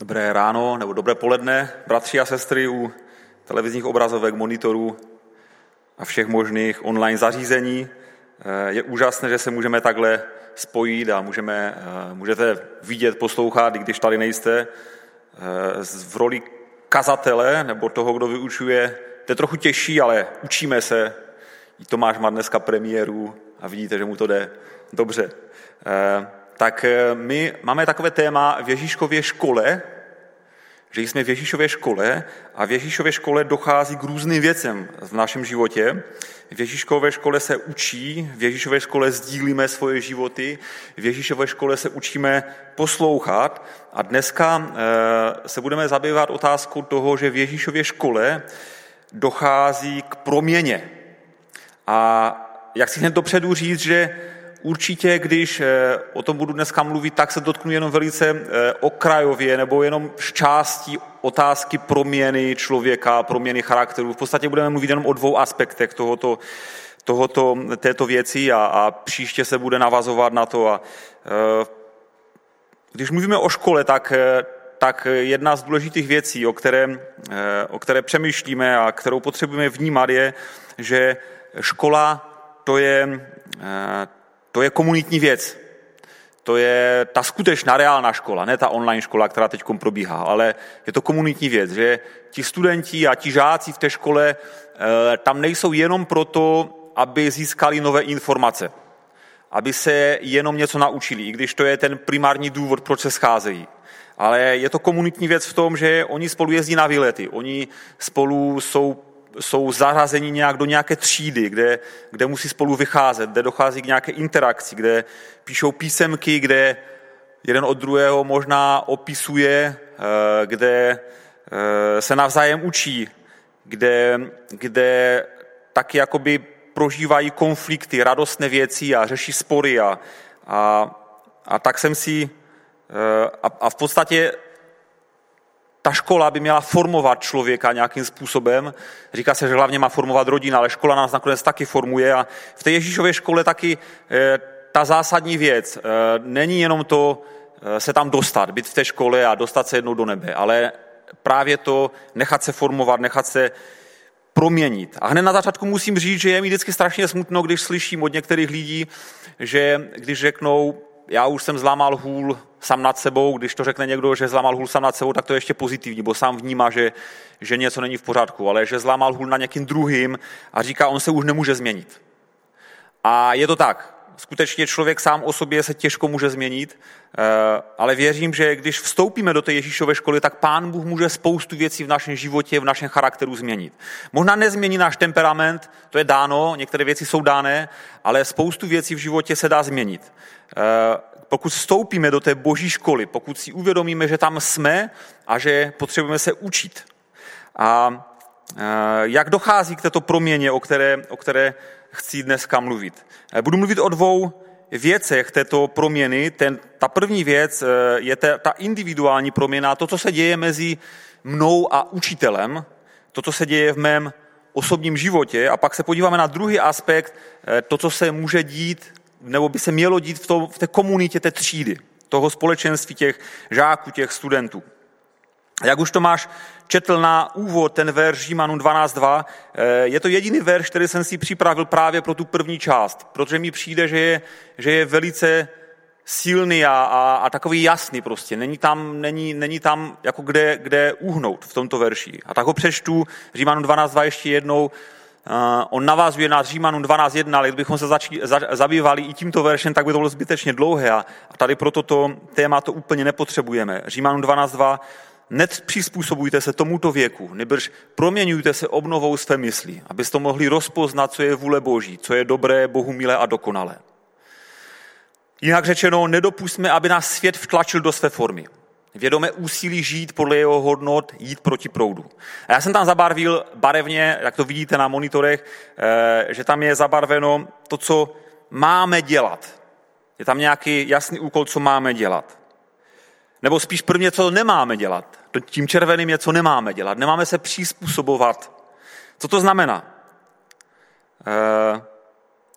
Dobré ráno nebo dobré poledne, bratři a sestry u televizních obrazovek, monitorů a všech možných online zařízení. Eh, je úžasné, že se můžeme takhle spojit a můžeme, eh, můžete vidět, poslouchat, i když tady nejste, eh, v roli kazatele nebo toho, kdo vyučuje. To je trochu těžší, ale učíme se. I Tomáš má dneska premiéru a vidíte, že mu to jde dobře tak eh, my máme takové téma v Ježíškově škole, že jsme v Ježíšově škole a v Ježíšově škole dochází k různým věcem v našem životě. V Ježíškové škole se učí, v Ježíšové škole sdílíme svoje životy, v Ježíšové škole se učíme poslouchat a dneska eh, se budeme zabývat otázkou toho, že v Ježíšově škole dochází k proměně. A jak si hned dopředu říct, že Určitě, když eh, o tom budu dneska mluvit, tak se dotknu jenom velice eh, okrajově nebo jenom z částí otázky proměny člověka, proměny charakteru. V podstatě budeme mluvit jenom o dvou aspektech tohoto, tohoto, této věci a, a příště se bude navazovat na to. A, eh, když mluvíme o škole, tak, tak jedna z důležitých věcí, o které, o které přemýšlíme a kterou potřebujeme vnímat, je, že škola to je, to je komunitní věc. To je ta skutečná reálná škola, ne ta online škola, která teď probíhá, ale je to komunitní věc, že ti studenti a ti žáci v té škole eh, tam nejsou jenom proto, aby získali nové informace, aby se jenom něco naučili, i když to je ten primární důvod, proč se scházejí. Ale je to komunitní věc v tom, že oni spolu jezdí na výlety, oni spolu jsou jsou zařazeni nějak do nějaké třídy, kde, kde musí spolu vycházet, kde dochází k nějaké interakci, kde píšou písemky, kde jeden od druhého možná opisuje, eh, kde eh, se navzájem učí, kde, kde taky jakoby prožívají konflikty, radostné věci a řeší spory a, a, a tak jsem si eh, a, a v podstatě ta škola by měla formovat člověka nějakým způsobem. Říká se, že hlavně má formovat rodina, ale škola nás nakonec taky formuje. A v té Ježíšově škole taky eh, ta zásadní věc eh, není jenom to eh, se tam dostat, být v té škole a dostat se jednou do nebe, ale právě to nechat se formovat, nechat se proměnit. A hned na začátku musím říct, že je mi vždycky strašně smutno, když slyším od některých lidí, že když řeknou, já už jsem zlámal hůl sám nad sebou, když to řekne někdo, že zlámal hůl sám nad sebou, tak to je ještě pozitivní, bo sám vnímá, že, že něco není v pořádku, ale že zlámal hůl na někým druhým a říká, on se už nemůže změnit. A je to tak. Skutečně člověk sám o sobě se těžko může změnit, eh, ale věřím, že když vstoupíme do té Ježíšové školy, tak Pán Bůh může spoustu věcí v našem životě, v našem charakteru změnit. Možná nezmění náš temperament, to je dáno, některé věci jsou dány, ale spoustu věcí v životě se dá změnit. Eh, pokud vstoupíme do té boží školy, pokud si uvědomíme, že tam jsme a že potřebujeme se učit. A eh, jak dochází k této proměně, o které, o které chci dneska mluvit? Eh, budu mluvit o dvou věcech této proměny. Ten, ta první věc je ta, ta individuální proměna, to, co se děje mezi mnou a učitelem, to, co se děje v mém osobním životě a pak se podíváme na druhý aspekt, to, co se může dít nebo by se mělo dít v, tom, v té komunitě té třídy, toho společenství těch žáků, těch studentů. Jak už to máš četl na úvod ten verš Římanů 12.2, eh, je to jediný verš, který jsem si připravil právě pro tu první část, protože mi přijde, že je, že je velice silný a, a, a takový jasný prostě. Není tam, není, není tam jako kde, kde uhnout v tomto verši. A tak ho přečtu Římanů 12.2 ještě jednou, On navazuje na Římanům 12.1, ale kdybychom se zači, za, zabývali i tímto veršem, tak by to bylo zbytečně dlouhé a, a tady proto to téma to úplně nepotřebujeme. Římanům 12.2 Nepřizpůsobujte se tomuto věku, nebrž proměňujte se obnovou své mysli, abyste mohli rozpoznat, co je vůle Boží, co je dobré, Bohu milé a dokonalé. Jinak řečeno, nedopustme, aby nás svět vtlačil do své formy vědomé úsilí žít podle jeho hodnot, jít proti proudu. A já jsem tam zabarvil barevně, jak to vidíte na monitorech, eh, že tam je zabarveno to, co máme dělat. Je tam nějaký jasný úkol, co máme dělat. Nebo spíš prvně, co nemáme dělat. Tím červeným je, co nemáme dělat. Nemáme se přizpůsobovat. Co to znamená? E,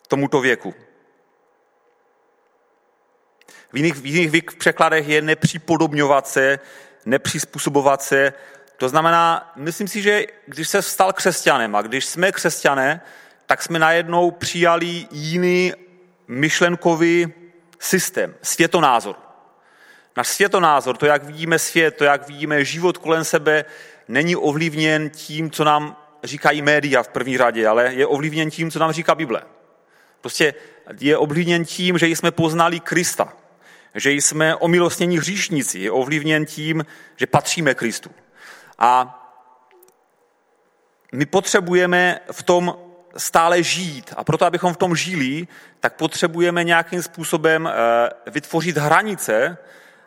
tomuto věku. V jiných, v jiných překladech je nepřipodobňovat se nepřizpůsobovat se. To znamená, myslím si, že když se stal křesťanem a když jsme křesťané, tak jsme najednou přijali jiný myšlenkový systém, světonázor. Náš světonázor, to, jak vidíme svět, to, jak vidíme život kolem sebe, není ovlivněn tím, co nám říkají média v první řadě, ale je ovlivněn tím, co nám říká Bible. Prostě je ovlivněn tím, že jsme poznali Krista, že jsme omilostnění hříšníci, je ovlivněn tím, že patříme Kristu. A my potřebujeme v tom stále žít. A proto, abychom v tom žili, tak potřebujeme nějakým způsobem eh, vytvořit hranice,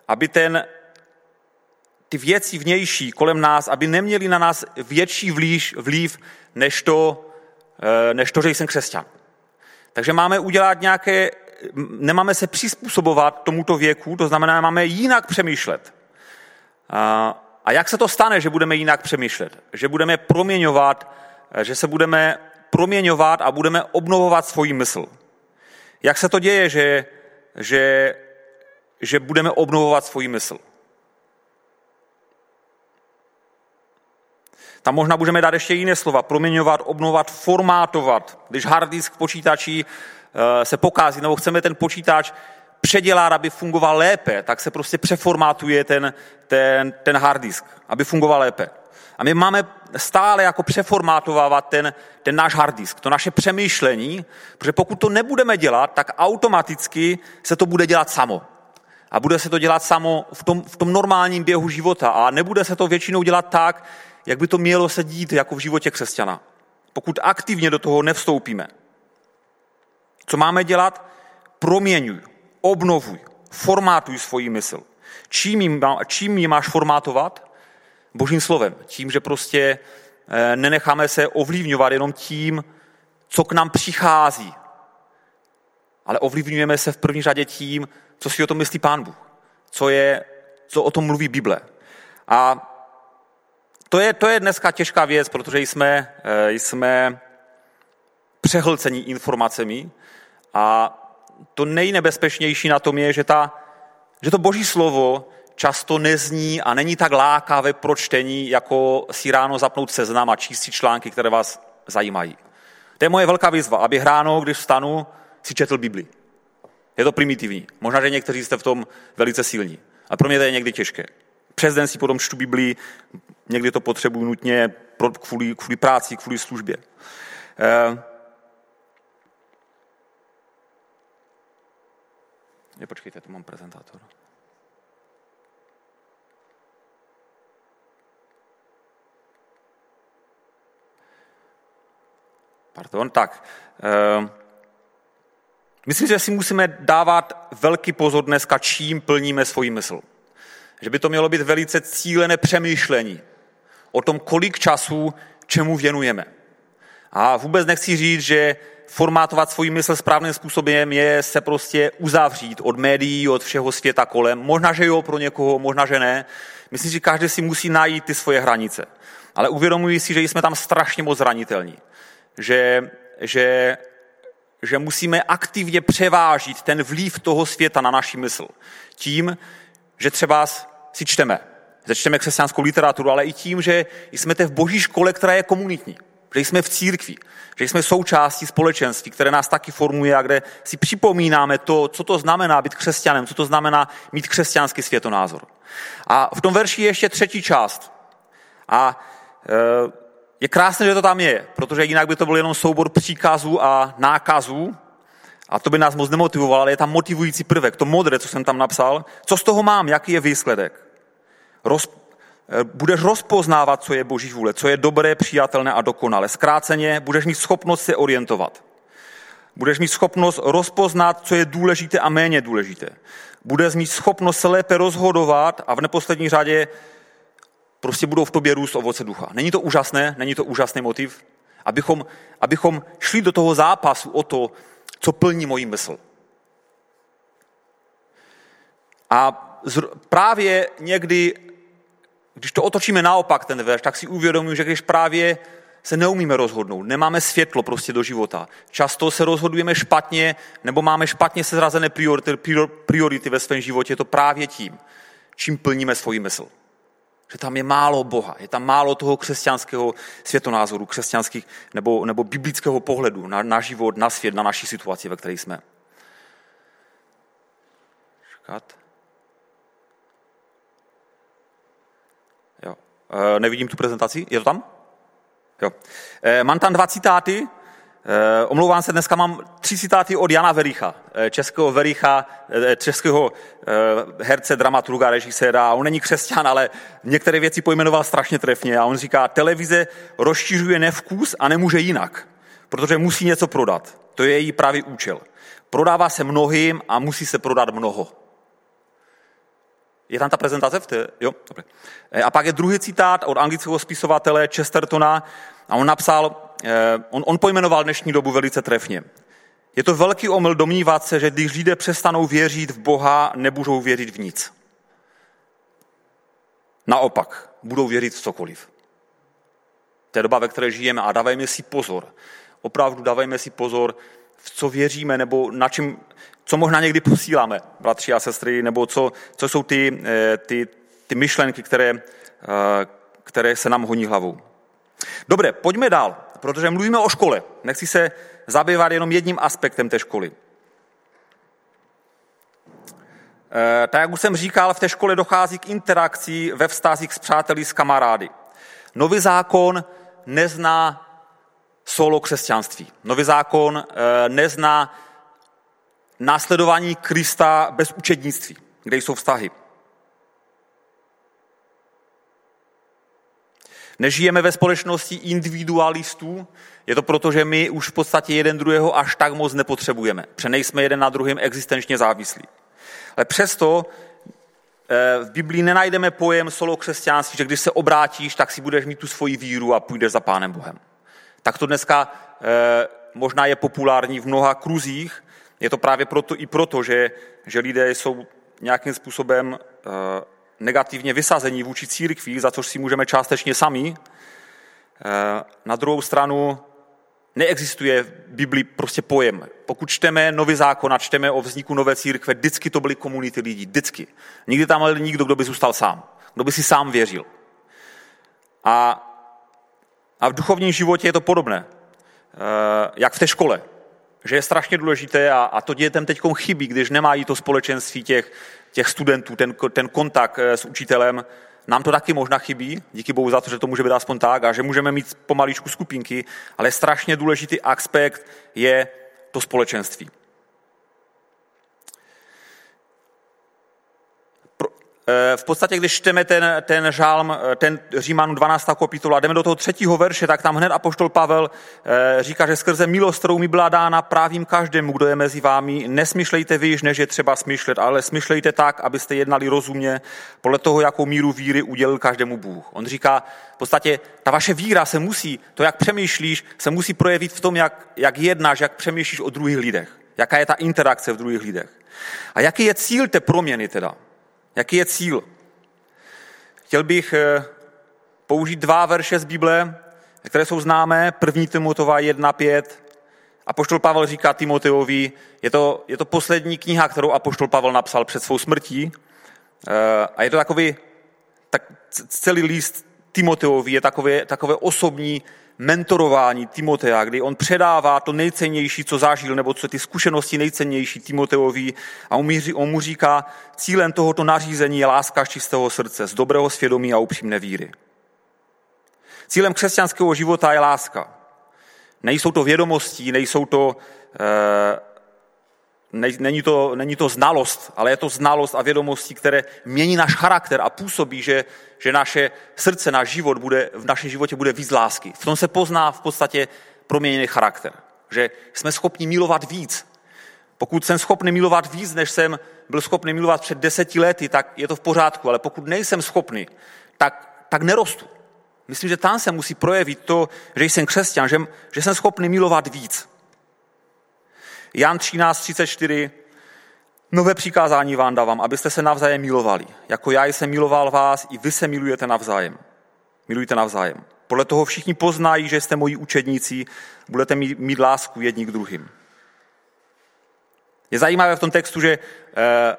aby ten, ty věci vnější kolem nás, aby neměli na nás větší vlíž, vliv, než to, eh, než to, že jsem křesťan. Takže máme udělat nějaké, nemáme se přizpůsobovat tomuto věku, to znamená, máme jinak přemýšlet. A, a jak se to stane, že budeme jinak přemýšlet? Že budeme proměňovat, že se budeme proměňovat a budeme obnovovat svoji mysl. Jak se to děje, že, že, že budeme obnovovat svoji mysl? Tam možná budeme dát ještě jiné slova. Proměňovat, obnovovat, formátovat. Když hard disk počítačí eh, se pokází, nebo chceme ten počítač předělat, aby fungoval lépe, tak se prostě přeformátuje ten, ten, ten hard disk, aby fungoval lépe. A my máme stále jako přeformátovávat ten, ten náš hard disk, to naše přemýšlení, protože pokud to nebudeme dělat, tak automaticky se to bude dělat samo. A bude se to dělat samo v tom, v tom normálním běhu života. A nebude se to většinou dělat tak, jak by to mělo se dít jako v životě křesťana. Pokud aktivně do toho nevstoupíme. Co máme dělat? Proměňuj, obnovuj, formátuj svoji mysl. Čím ji, čím ji máš formátovat? Božím slovem. Tím, že prostě eh, nenecháme se ovlivňovat jenom tím, co k nám přichází. Ale ovlivňujeme se v první řadě tím, co si o tom myslí Pán Bůh. Co, je, co o tom mluví Bible. A to je, to je dneska těžká věc, protože jsme, eh, jsme přehlcení informacemi a to nejnebezpečnější na tom je, že, ta, že to boží slovo často nezní a není tak lákavé pro čtení, jako si ráno zapnout seznam a číst si články, které vás zajímají. To je moje velká výzva, aby ráno, když vstanu, si četl Bibli. Je to primitivní. Možná, že někteří jste v tom velice silní. A pro mě to je někdy těžké. Přes den si potom čtu Bibli, někdy to potřebuji nutně kvůli, kvůli práci, kvůli službě. Eh, je, počkejte, tu mám prezentátor. Pardon, tak. Uh, myslím, že si musíme dávat velký pozor dneska, čím plníme svoji mysl. Že by to mělo být velice cílené přemýšlení o tom, kolik času čemu věnujeme. A vůbec nechci říct, že formátovat svoji mysl správným způsobem je se prostě uzavřít od médií, od všeho světa kolem. Možná, že jo, pro někoho, možná, že ne. Myslím, že každý si musí najít ty svoje hranice. Ale uvědomuji si, že jsme tam strašně moc zranitelní že, že, že musíme aktivně převážit ten vliv toho světa na naši mysl. Tím, že třeba si čteme, začteme křesťanskou literaturu, ale i tím, že jsme v boží škole, která je komunitní, že jsme v církvi, že jsme součástí společenství, které nás taky formuje a kde si připomínáme to, co to znamená být křesťanem, co to znamená mít křesťanský světonázor. A v tom verši je ještě třetí část. A e, je krásné, že to tam je, protože jinak by to byl jenom soubor příkazů a nákazů a to by nás moc nemotivovalo, ale je tam motivující prvek, to modré, co jsem tam napsal. Co z toho mám, jaký je výsledek? Roz, eh, budeš rozpoznávat, co je boží vůle, co je dobré, přijatelné a dokonalé. Zkráceně budeš mít schopnost se orientovat. Budeš mít schopnost rozpoznat, co je důležité a méně důležité. Budeš mít schopnost se lépe rozhodovat a v neposlední řadě prostě budou v tobě růst ovoce ducha. Není to úžasné? Není to úžasný motiv? Abychom, abychom šli do toho zápasu o to, co plní mojí mysl. A právě někdy, když to otočíme naopak, ten verš, tak si uvědomuji, že když právě se neumíme rozhodnout, nemáme světlo prostě do života. Často se rozhodujeme špatně, nebo máme špatně sezrazené priority, priority ve svém životě, je to právě tím, čím plníme svoji mysl. Že tam je málo Boha, je tam málo toho křesťanského světonázoru, křesťanských nebo, nebo biblického pohledu na, na život, na svět, na naší situaci, ve které jsme. Škat. Jo. E, nevidím tu prezentaci. Je to tam? Jo. E, mám tam dva citáty, omlouvám se, dneska mám tři citáty od Jana Vericha, eh, českého Vericha, eh, českého herce, dramaturga, režiséra. On není křesťan, ale některé věci pojmenoval strašně trefně. A on říká, televize rozšiřuje nevkus a nemůže jinak, protože musí něco prodat. To je její pravý účel. Prodává se mnohým a musí se prodat mnoho. Je tam ta prezentace? V té? Jo, dobře. A pak je druhý citát od anglického spisovatele Chestertona a on napsal, Eh, on, on pojmenoval dnešní dobu velice trefně. Je to velký omyl domnívat se, že když lidé přestanou věřit v Boha, nebudou věřit v nic. Naopak, budou věřit v cokoliv. To je doba, ve které žijeme a dávejme si pozor. Opravdu dávejme si pozor, v co věříme nebo na čem, co možná někdy posíláme, bratři a sestry, nebo co, co jsou ty, eh, ty, ty myšlenky, které, eh, které se nám honí hlavou. Dobré, pojďme dál protože mluvíme o škole. Nechci se zabývat jenom jedním aspektem té školy. E, tak jak už jsem říkal, v té škole dochází k interakci ve vztazích s přáteli, s kamarády. Nový zákon nezná solo křesťanství. Nový zákon e, nezná následování Krista bez učednictví, kde jsou vztahy. Nežijeme ve společnosti individualistů, je to proto, že my už v podstatě jeden druhého až tak moc nepotřebujeme. Protože nejsme jeden na druhém existenčně závislí. Ale přesto eh, v Biblii nenajdeme pojem solo křesťanství, že když se obrátíš, tak si budeš mít tu svoji víru a půjdeš za Pánem Bohem. Tak to dneska eh, možná je populární v mnoha kruzích. Je to právě proto i proto, že, že lidé jsou nějakým způsobem eh, negativně vysazení vůči církví, za což si můžeme částečně sami. Eh, na druhou stranu neexistuje v Biblii prostě pojem. Pokud čteme nový zákon a čteme o vzniku nové církve, vždycky to byly komunity lidí, vždycky. Nikdy tam byl nikdo, kdo by zůstal sám, kdo by si sám věřil. A, a v duchovním životě je to podobné, eh, jak v té škole že je strašně důležité a, a to dětem teď chybí, když nemají to společenství těch, těch studentů, ten, ten kontakt eh, s učitelem. Nám to taky možná chybí, díky bohu za to, že to může být aspoň tak a že můžeme mít pomaličku skupinky, ale strašně důležitý aspekt je to společenství. V podstatě, když čteme ten, ten žálm, eh, ten Římanu 12. kapitola, jdeme do toho třetího verše, tak tam hned apoštol Pavel eh, říká, že skrze milost, kterou mi byla dána právím každému, kdo je mezi vámi, nesmyšlejte vy, než je třeba smyšlet, ale smyšlejte tak, abyste jednali rozumně podle toho, jakou míru víry udělil každému Bůh. On říká, v podstatě ta vaše víra se musí, to, jak přemýšlíš, se musí projevit v tom, jak, jak jednáš, jak přemýšlíš o druhých lidech. Jaká je ta interakce v druhých lidech. A jaký je cíl té proměny teda? Jaký je cíl? Chtěl bych eh, použít dva verše z Bible, které jsou známé. První Timotova 1.5. Apoštol Pavel říká Timoteovi, je to, je to poslední kniha, kterou Apoštol Pavel napsal před svou smrtí. Eh, a je to takový, tak celý list Timoteovi je takové, takové osobní mentorování Timotea, kdy on předává to nejcennější, co zažil, nebo co ty zkušenosti nejcennější Timoteovi a on, mu říká, cílem tohoto nařízení je láska z čistého srdce, z dobrého svědomí a upřímné víry. Cílem křesťanského života je láska. Nejsou to vědomosti, nejsou to eh, Není to, není to znalost, ale je to znalost a vědomosti, které mění náš charakter a působí, že, že naše srdce, náš život bude, v našem životě bude víc lásky. V tom se pozná v podstatě proměněný charakter. Že jsme schopni milovat víc. Pokud jsem schopný milovat víc, než jsem byl schopný milovat před deseti lety, tak je to v pořádku, ale pokud nejsem schopný, tak, tak nerostu. Myslím, že tam se musí projevit to, že jsem křesťan, že, že jsem schopný milovat víc. Jan 13.34. Nové přikázání vám dávám, abyste se navzájem milovali. Jako já jsem miloval vás, i vy se milujete navzájem. Milujte navzájem. Podle toho všichni poznají, že jste moji učedníci, budete mít, mít lásku jedni k druhým. Je zajímavé v tom textu, že eh,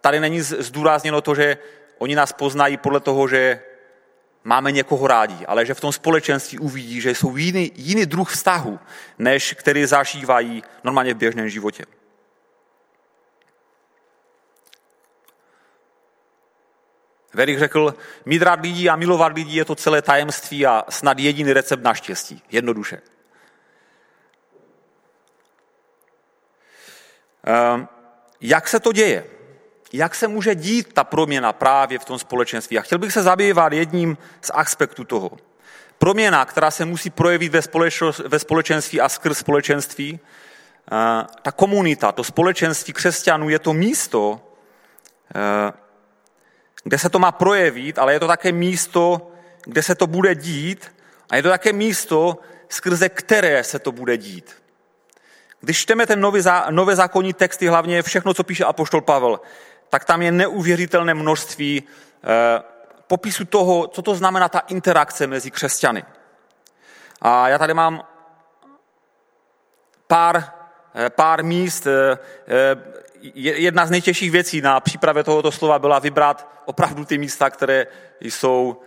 tady není zdůrazněno to, že oni nás poznají podle toho, že máme někoho rádi, ale že v tom společenství uvidí, že jsou jiný, jiný druh vztahu, než který zažívají normálně v běžném životě. Verich řekl, mít rád lidí a milovat lidí je to celé tajemství a snad jediný recept na štěstí. Jednoduše. Ehm, jak se to děje? Jak se může dít ta proměna právě v tom společenství? A chtěl bych se zabývat jedním z aspektů toho. Proměna, která se musí projevit ve společenství a skrz společenství, eh, ta komunita, to společenství křesťanů je to místo, eh, kde se to má projevit, ale je to také místo, kde se to bude dít a je to také místo, skrze které se to bude dít. Když čteme ten nový, nové zákonní texty, hlavně všechno, co píše apoštol Pavel, tak tam je neuvěřitelné množství eh, popisu toho, co to znamená ta interakce mezi křesťany. A já tady mám pár, eh, pár míst. Eh, jedna z nejtěžších věcí na přípravě tohoto slova byla vybrat opravdu ty místa, které jsou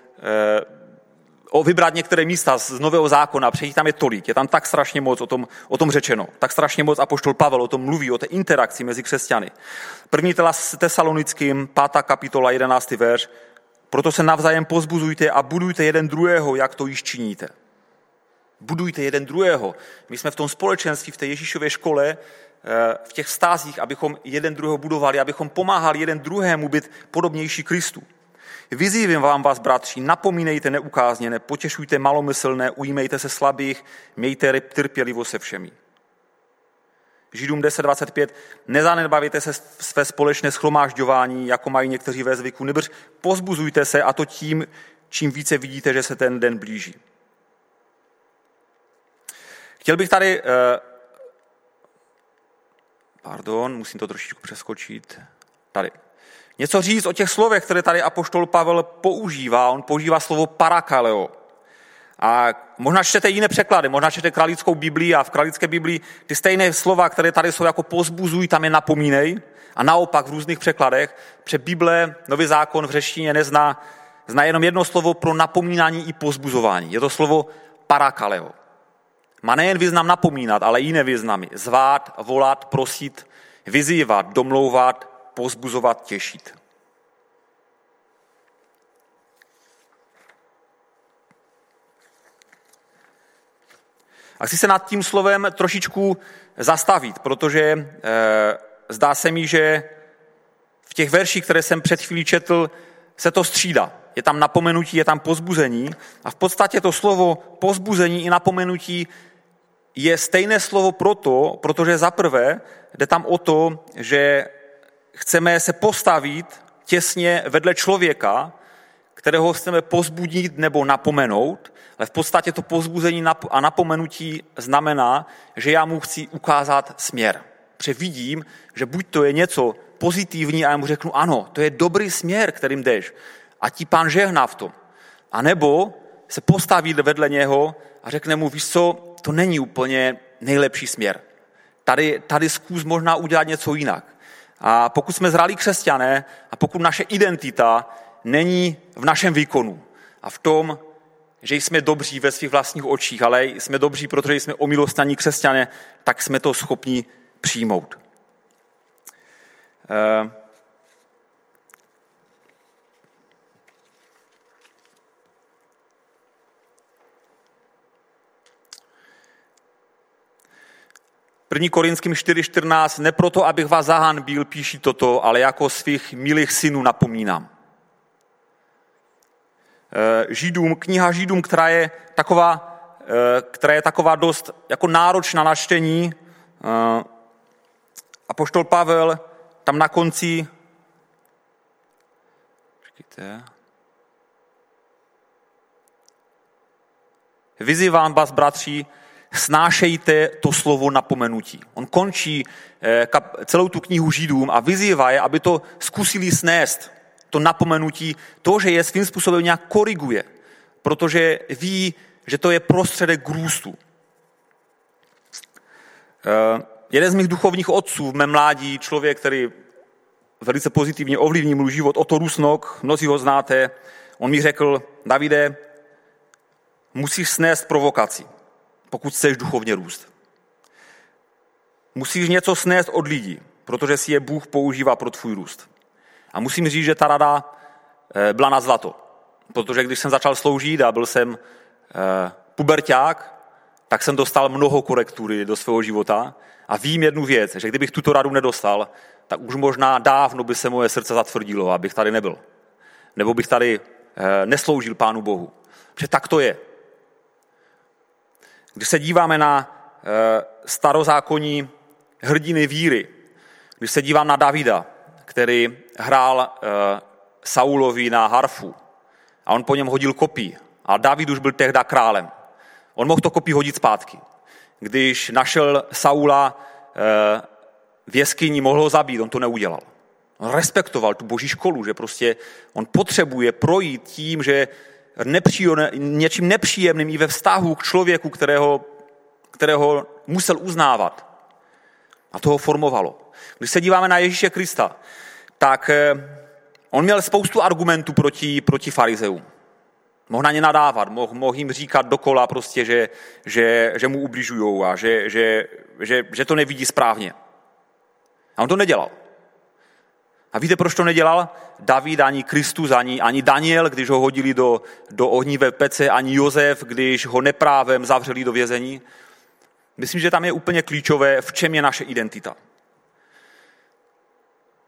o vybrat některé místa z Nového zákona, přejít tam je tolik, je tam tak strašně moc o tom, o tom řečeno, tak strašně moc apoštol Pavel o tom mluví, o té interakci mezi křesťany. První tela s tesalonickým, pátá kapitola, jedenáctý verš, proto se navzájem pozbuzujte a budujte jeden druhého, jak to již činíte. Budujte jeden druhého. My jsme v tom společenství, v té Ježíšově škole, eh, v těch stázích, abychom jeden druhého budovali, abychom pomáhali jeden druhému být podobnější Kristu. Vyzývím vám vás, bratři, napomínejte neukázněné, potěšujte malomyslné, ujímejte se slabých, mějte trpělivost se všemi. Židům 10.25. Nezanedbavujte se své společné schromážďování, jako mají někteří ve zvyku, nebrž pozbuzujte se a to tím, čím více vidíte, že se ten den blíží. Chtěl bych tady, eh, pardon, musím to trošičku přeskočit, tady něco říct o těch slovech, které tady apoštol Pavel používá. On používá slovo parakaleo. A možná čtete jiné překlady, možná čtete kralickou Biblii a v kralické Biblii ty stejné slova, které tady jsou jako pozbuzují, tam je napomínej. A naopak v různých překladech, před Bible, nový zákon v řeštině nezná, zná jenom jedno slovo pro napomínání i pozbuzování. Je to slovo parakaleo. Má nejen význam napomínat, ale jiné významy. Zvát, volat, prosit, vyzývat, domlouvat, pozbuzovat, těšit. A chci se nad tím slovem trošičku zastavit, protože e, zdá se mi, že v těch verších, které jsem před chvílí četl, se to střídá. Je tam napomenutí, je tam pozbuzení a v podstatě to slovo pozbuzení i napomenutí je stejné slovo proto, protože za prvé jde tam o to, že chceme se postavit těsně vedle člověka, kterého chceme pozbudit nebo napomenout, ale v podstatě to pozbuzení a napomenutí znamená, že já mu chci ukázat směr. Protože vidím, že buď to je něco pozitivní a já mu řeknu, ano, to je dobrý směr, kterým jdeš a ti pán žehná v tom. A nebo se postaví vedle něho a řekne mu, víš co, to není úplně nejlepší směr. Tady, tady zkus možná udělat něco jinak. A pokud jsme zralí křesťané a pokud naše identita není v našem výkonu a v tom, že jsme dobří ve svých vlastních očích, ale jsme dobří, protože jsme omilostaní křesťané, tak jsme to schopni přijmout. Eh, 1. Korinským 4.14, ne proto, abych vás zahanbil, píší toto, ale jako svých milých synů napomínám. Eh, Židům, kniha Židům, která je taková, eh, která je taková dost jako náročná na čtení. Eh, A poštol Pavel tam na konci Počkejte. Vyzývám vás, bratři, snášejte to slovo napomenutí. On končí celou tu knihu Židům a vyzývá je, aby to zkusili snést to napomenutí, to, že je svým způsobem nějak koriguje, protože ví, že to je prostředek k růstu. Uh, jeden z mých duchovních otců v mém mládí, člověk, který velice pozitivně ovlivní můj život, Otto Rusnok, mnozí ho znáte, On mi řekl, Davide, musíš snést provokaci, pokud chceš duchovně růst. Musíš něco snést od lidí, protože si je Bůh používá pro tvůj růst. A musím říct, že ta rada eh, byla na zlato. Protože když jsem začal sloužit a byl jsem eh, puberták, tak jsem dostal mnoho korektury do svého života a vím jednu věc, že kdybych tuto radu nedostal, tak už možná dávno by se moje srdce zatvrdilo, abych tady nebyl. Nebo bych tady eh, nesloužil Pánu Bohu. Protože tak to je. Když se díváme na starozákonní hrdiny víry, když se dívám na Davida, který hrál Saulovi na harfu a on po něm hodil kopí, a David už byl tehda králem. On mohl to kopí hodit zpátky. Když našel Saula eh, v jeskyni, mohl ho zabít, on to neudělal. On respektoval tu boží školu, že prostě on potřebuje projít tím, že něčím nepříjemným i ve vztahu k člověku, kterého, kterého musel uznávat. A to ho formovalo. Když se díváme na Ježíše Krista, tak eh, on měl spoustu argumentů proti, proti farizeům. Mohl na ně nadávat, mohl, mohl jim říkat dokola prostě, že, že, že mu ubližují a že, že, že, že to nevidí správně. A on to nedělal. A víte, proč to nedělal? David, ani Kristus, ani, ani Daniel, když ho hodili do, do ohnivé pece, ani Jozef, když ho neprávem zavřeli do vězení. Myslím, že tam je úplně klíčové, v čem je naše identita.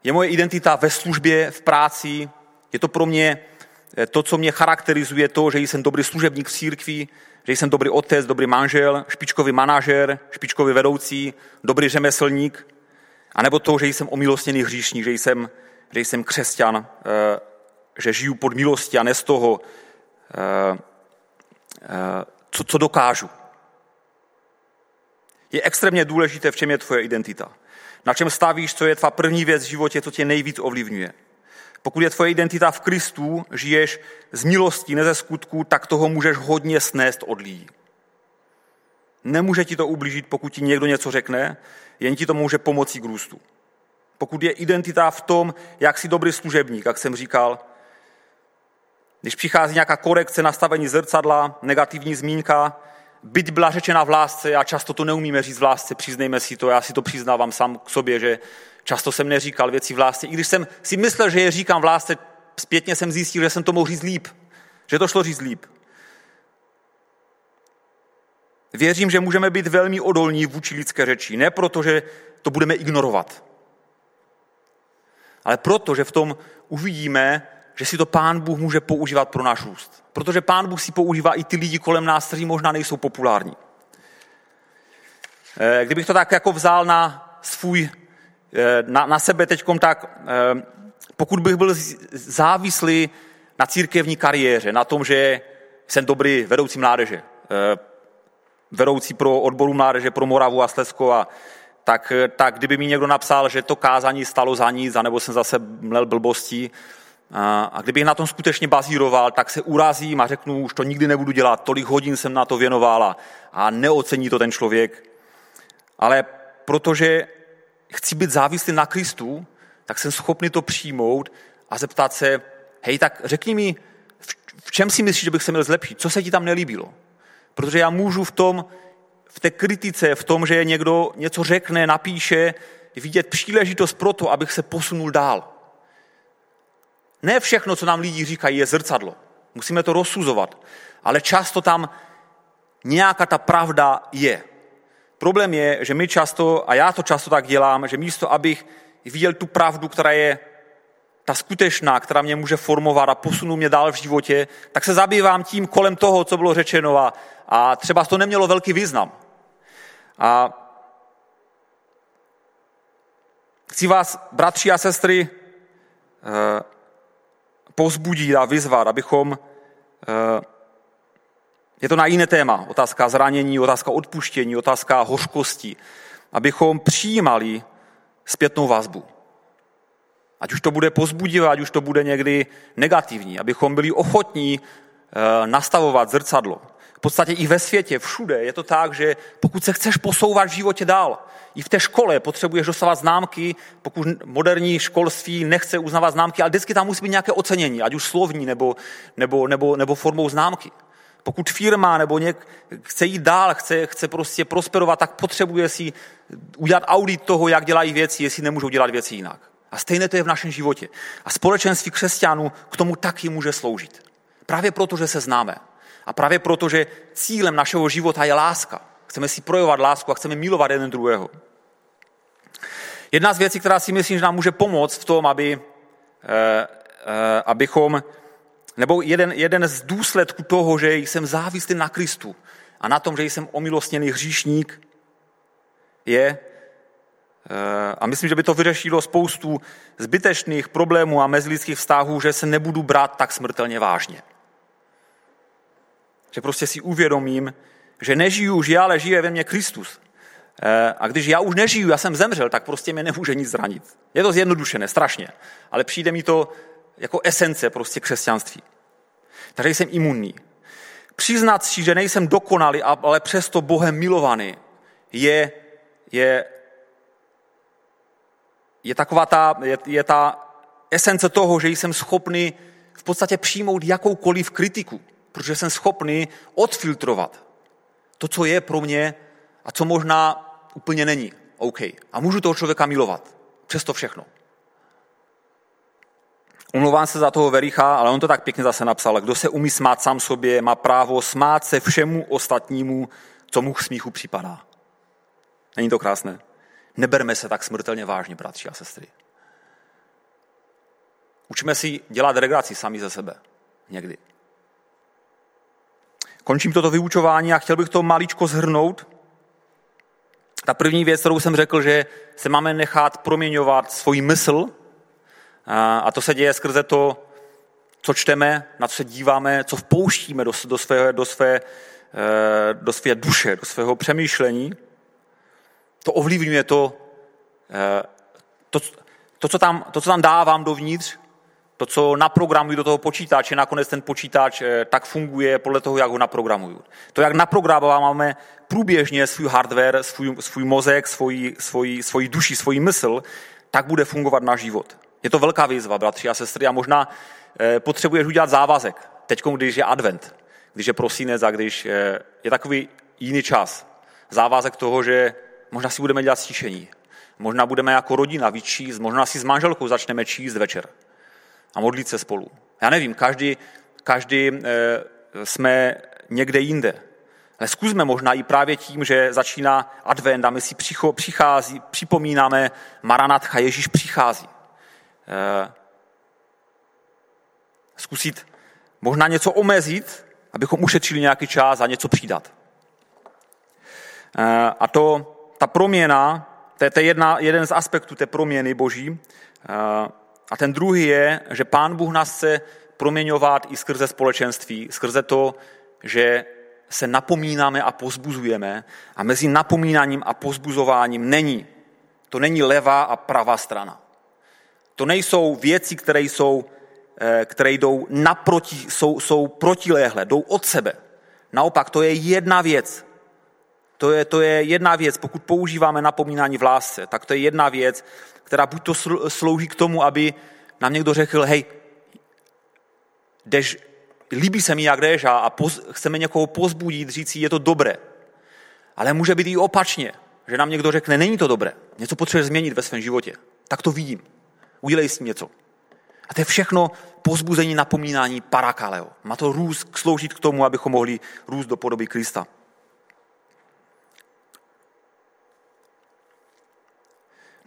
Je moje identita ve službě, v práci, je to pro mě Eh, to, co mě charakterizuje, to, že jsem dobrý služebník v církvi, že jsem dobrý otec, dobrý manžel, špičkový manažer, špičkový vedoucí, dobrý řemeslník, anebo to, že jsem omilostněný hříšník, že jsem, že jsem křesťan, eh, že žiju pod milostí a ne z toho, eh, co, co dokážu. Je extrémně důležité, v čem je tvoje identita. Na čem stavíš, co je tvá první věc v životě, co tě nejvíc ovlivňuje. Pokud je tvoje identita v Kristu, žiješ z milosti, ne ze skutku, tak toho můžeš hodně snést od lidí. Nemůže ti to ublížit, pokud ti někdo něco řekne, jen ti to může pomoci k růstu. Pokud je identita v tom, jak jsi dobrý služebník, jak jsem říkal, když přichází nějaká korekce, nastavení zrcadla, negativní zmínka, byť byla řečena v lásce, a často to neumíme říct v lásce, přiznejme si to, já si to přiznávám sám k sobě, že Často jsem neříkal věci v lásce. I když jsem si myslel, že je říkám v lásce, zpětně jsem zjistil, že jsem to mohl říct líp. Že to šlo říct líp. Věřím, že můžeme být velmi odolní vůči lidské řeči. Ne proto, že to budeme ignorovat. Ale proto, že v tom uvidíme, že si to Pán Bůh může používat pro náš růst. Protože Pán Bůh si používá i ty lidi kolem nás, kteří možná nejsou populární. Eh, kdybych to tak jako vzal na svůj Eh, na, na sebe teď tak, eh, pokud bych byl závislý na církevní kariéře, na tom, že jsem dobrý vedoucí mládeže, vedoucí pro odboru mládeže pro Moravu a Slezsko a tak, tak kdyby mi někdo napsal, že to kázání stalo za nic, anebo jsem zase mlel blbostí, a, a kdybych na tom skutečně bazíroval, tak se urazím a řeknu, už to nikdy nebudu dělat, tolik hodin jsem na to věnoval a, a neocení to ten člověk. Ale protože chci být závislý na Kristu, tak jsem schopný to přijmout a zeptat se, hej, tak řekni mi, v čem si myslíš, že bych se měl zlepšit? Co se ti tam nelíbilo? Protože já můžu v tom, v té kritice, v tom, že někdo něco řekne, napíše, vidět příležitost pro to, abych se posunul dál. Ne všechno, co nám lidi říkají, je zrcadlo. Musíme to rozsuzovat. Ale často tam nějaká ta pravda je. Problém je, že my často, a já to často tak dělám, že místo, abych viděl tu pravdu, která je ta skutečná, která mě může formovat a posunout mě dál v životě, tak se zabývám tím kolem toho, co bylo řečeno a, a třeba to nemělo velký význam. A chci vás, bratři a sestry, eh, pozbudit a vyzvat, abychom eh, je to na jiné téma. Otázka zranění, otázka odpuštění, otázka hořkosti. Abychom přijímali zpětnou vazbu. Ať už to bude pozbudivé, ať už to bude někdy negativní. Abychom byli ochotní eh, nastavovat zrcadlo. podstatě i ve světě, všude je to tak, že pokud se chceš posouvat v životě dál, i v té škole potřebuješ dostávat známky, pokud moderní školství nechce uznávat známky, ale vždycky tam musí být nějaké ocenění, ať už slovní nebo, nebo, nebo, nebo formou známky. Pokud firma nebo něk chce jít dál, chce, chce prostě prosperovat, tak potřebuje si udělat audit toho, jak dělají věci, jestli nemůžou dělat věci jinak. A stejné to je v našem životě. A společenství křesťanů k tomu taky může sloužit. Právě proto, že se známe. A právě proto, že cílem našeho života je láska. Chceme si projevovat lásku a chceme milovat jeden druhého. Jedna z věcí, která si myslím, že nám může pomoct v tom, aby, eh, eh, abychom, nebo jeden, jeden z důsledků toho, že jsem závislý na Kristu a na tom, že jsem omilostněný hříšník, je, a myslím, že by to vyřešilo spoustu zbytečných problémů a mezilidských vztahů, že se nebudu brát tak smrtelně vážně. Že prostě si uvědomím, že nežiju už já, ale žije ve mně Kristus. Eh, a když já už nežiju, já jsem zemřel, tak prostě mě nemůže nic zranit. Je to zjednodušené, strašně, ale přijde mi to jako esence prostě křesťanství. Takže jsem imunní. Přiznat si, že nejsem dokonalý, ale přesto Bohem milovaný, je, je, je taková ta, je, je ta esence toho, že jsem schopný v podstatě přijmout jakoukoliv kritiku, protože jsem schopný odfiltrovat to, co je pro mě a co možná úplně není OK. A můžu toho člověka milovat. Přesto všechno. Umlouvám se za toho Vericha, ale on to tak pěkně zase napsal. Kdo se umí smát sám sobě, má právo smát se všemu ostatnímu, co mu k smíchu připadá. Není to krásné? Neberme se tak smrtelně vážně, bratři a sestry. Učíme si dělat regraci sami ze sebe. Někdy. Končím toto vyučování a chtěl bych to maličko zhrnout. Ta první věc, kterou jsem řekl, že se máme nechat proměňovat svůj mysl, a to se děje skrze to, co čteme, na co se díváme, co vpouštíme do, do, své, do, své, eh, do své duše, do svého přemýšlení. To ovlivňuje to, eh, to, to, co tam, to, co tam dávám dovnitř, to, co naprogramuji do toho počítače, nakonec ten počítač eh, tak funguje podle toho, jak ho naprogramuju. To, jak naprogramováváme průběžně svůj hardware, svůj, svůj mozek, svoji, svoji, svoji duši, svoji mysl, tak bude fungovat náš život. Je to velká výzva, bratři a sestry, a možná eh, potřebuješ udělat závazek. Teď, když je advent, když je prosinec a když je takový jiný čas. Závazek toho, že možná si budeme dělat stišení. Možná budeme jako rodina víc číst, možná si s manželkou začneme číst večer a modlit se spolu. Já nevím, každý, každý e, jsme někde jinde. Ale zkusme možná i právě tím, že začíná advent a my si přichází, připomínáme Maranatcha, Ježíš přichází. E, zkusit možná něco omezit, abychom ušetřili nějaký čas a něco přidat. E, a to, ta proměna, to je, to je jedna, jeden z aspektů té proměny boží, a ten druhý je, že Pán Bůh nás chce proměňovat i skrze společenství, skrze to, že se napomínáme a pozbuzujeme a mezi napomínáním a pozbuzováním není. To není levá a pravá strana. To nejsou věci, které, jsou, eh, které jdou naproti, jsou, jsou protiléhle, jdou od sebe. Naopak, to je jedna věc. To je, to je jedna věc, pokud používáme napomínání v lásce, tak to je jedna věc, která buď to slouží k tomu, aby nám někdo řekl, hej, jdeš, líbí se mi, jak jdeš a, a poz, chceme někoho pozbudit, říct si, je to dobré. Ale může být i opačně, že nám někdo řekne, není to dobré, něco potřebuješ změnit ve svém životě. Tak to vidím. Udělej s tím něco. A to je všechno pozbuzení, napomínání parakaleo. Má to růst, sloužit k tomu, abychom mohli růst do podoby Krista.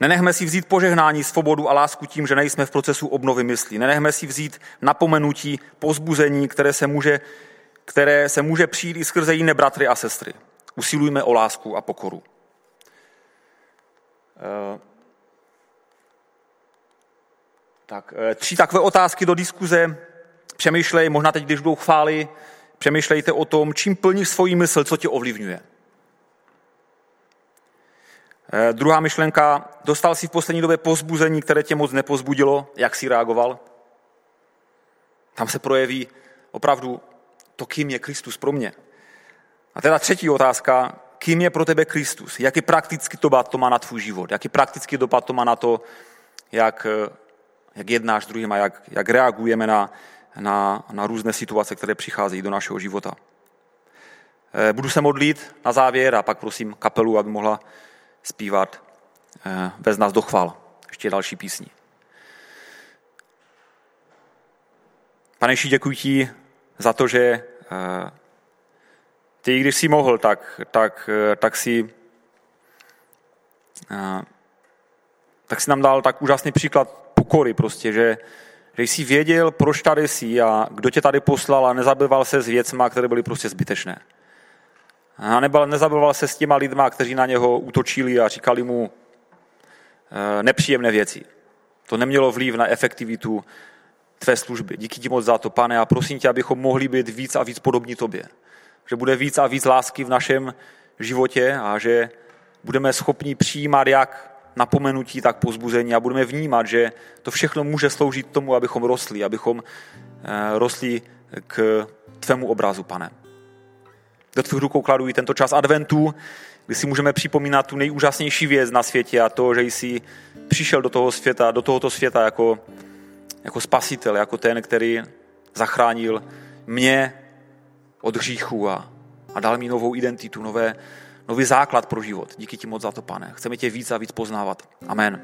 Nenechme si vzít požehnání, svobodu a lásku tím, že nejsme v procesu obnovy myslí. Nenechme si vzít napomenutí, pozbuzení, které se může, které se může přijít i skrze jiné bratry a sestry. Usilujme o lásku a pokoru. Eh, tak, eh, tři takové otázky do diskuze. Přemýšlej, možná teď, když budou chvály, přemýšlejte o tom, čím plníš svoji mysl, co tě ovlivňuje. Eh, druhá myšlenka, dostal si v poslední době pozbuzení, které tě moc nepozbudilo, jak si reagoval? Tam se projeví opravdu to, kým je Kristus pro mě. A teda třetí otázka, kým je pro tebe Kristus? Jaký praktický dopad to má na tvůj život? Jaký praktický dopad to má na to, jak, jak jednáš s druhým a jak, jak reagujeme na, na, na různé situace, které přicházejí do našeho života? Eh, budu se modlit na závěr a pak prosím kapelu, aby mohla zpívat eh, nás dochval. Ještě další písni. Paneši, děkuji ti za to, že eh, ty, když jsi mohl, tak, tak, tak si tak si nám dal tak úžasný příklad pokory prostě, že, že jsi věděl, proč tady jsi a kdo tě tady poslal a nezabýval se s věcma, které byly prostě zbytečné. A nezabýval se s těma lidma, kteří na něho útočili a říkali mu eh, nepříjemné věci. To nemělo vliv na efektivitu tvé služby. Díky ti moc za to, pane, a prosím tě, abychom mohli být víc a víc podobní tobě. Že bude víc a víc lásky v našem životě a že budeme schopni přijímat jak napomenutí, tak pozbuzení a budeme vnímat, že to všechno může sloužit tomu, abychom rostli, abychom eh, rostli k tvému obrazu, pane. Do tvých rukou kladu i tento čas adventu, kdy si můžeme připomínat tu nejúžasnější věc na světě a to, že jsi přišel do toho světa, do tohoto světa jako, jako spasitel, jako ten, který zachránil mě od hříchu a, a dal mi novou identitu, nové, nový základ pro život. Díky ti moc za to, pane. Chceme tě víc a víc poznávat. Amen.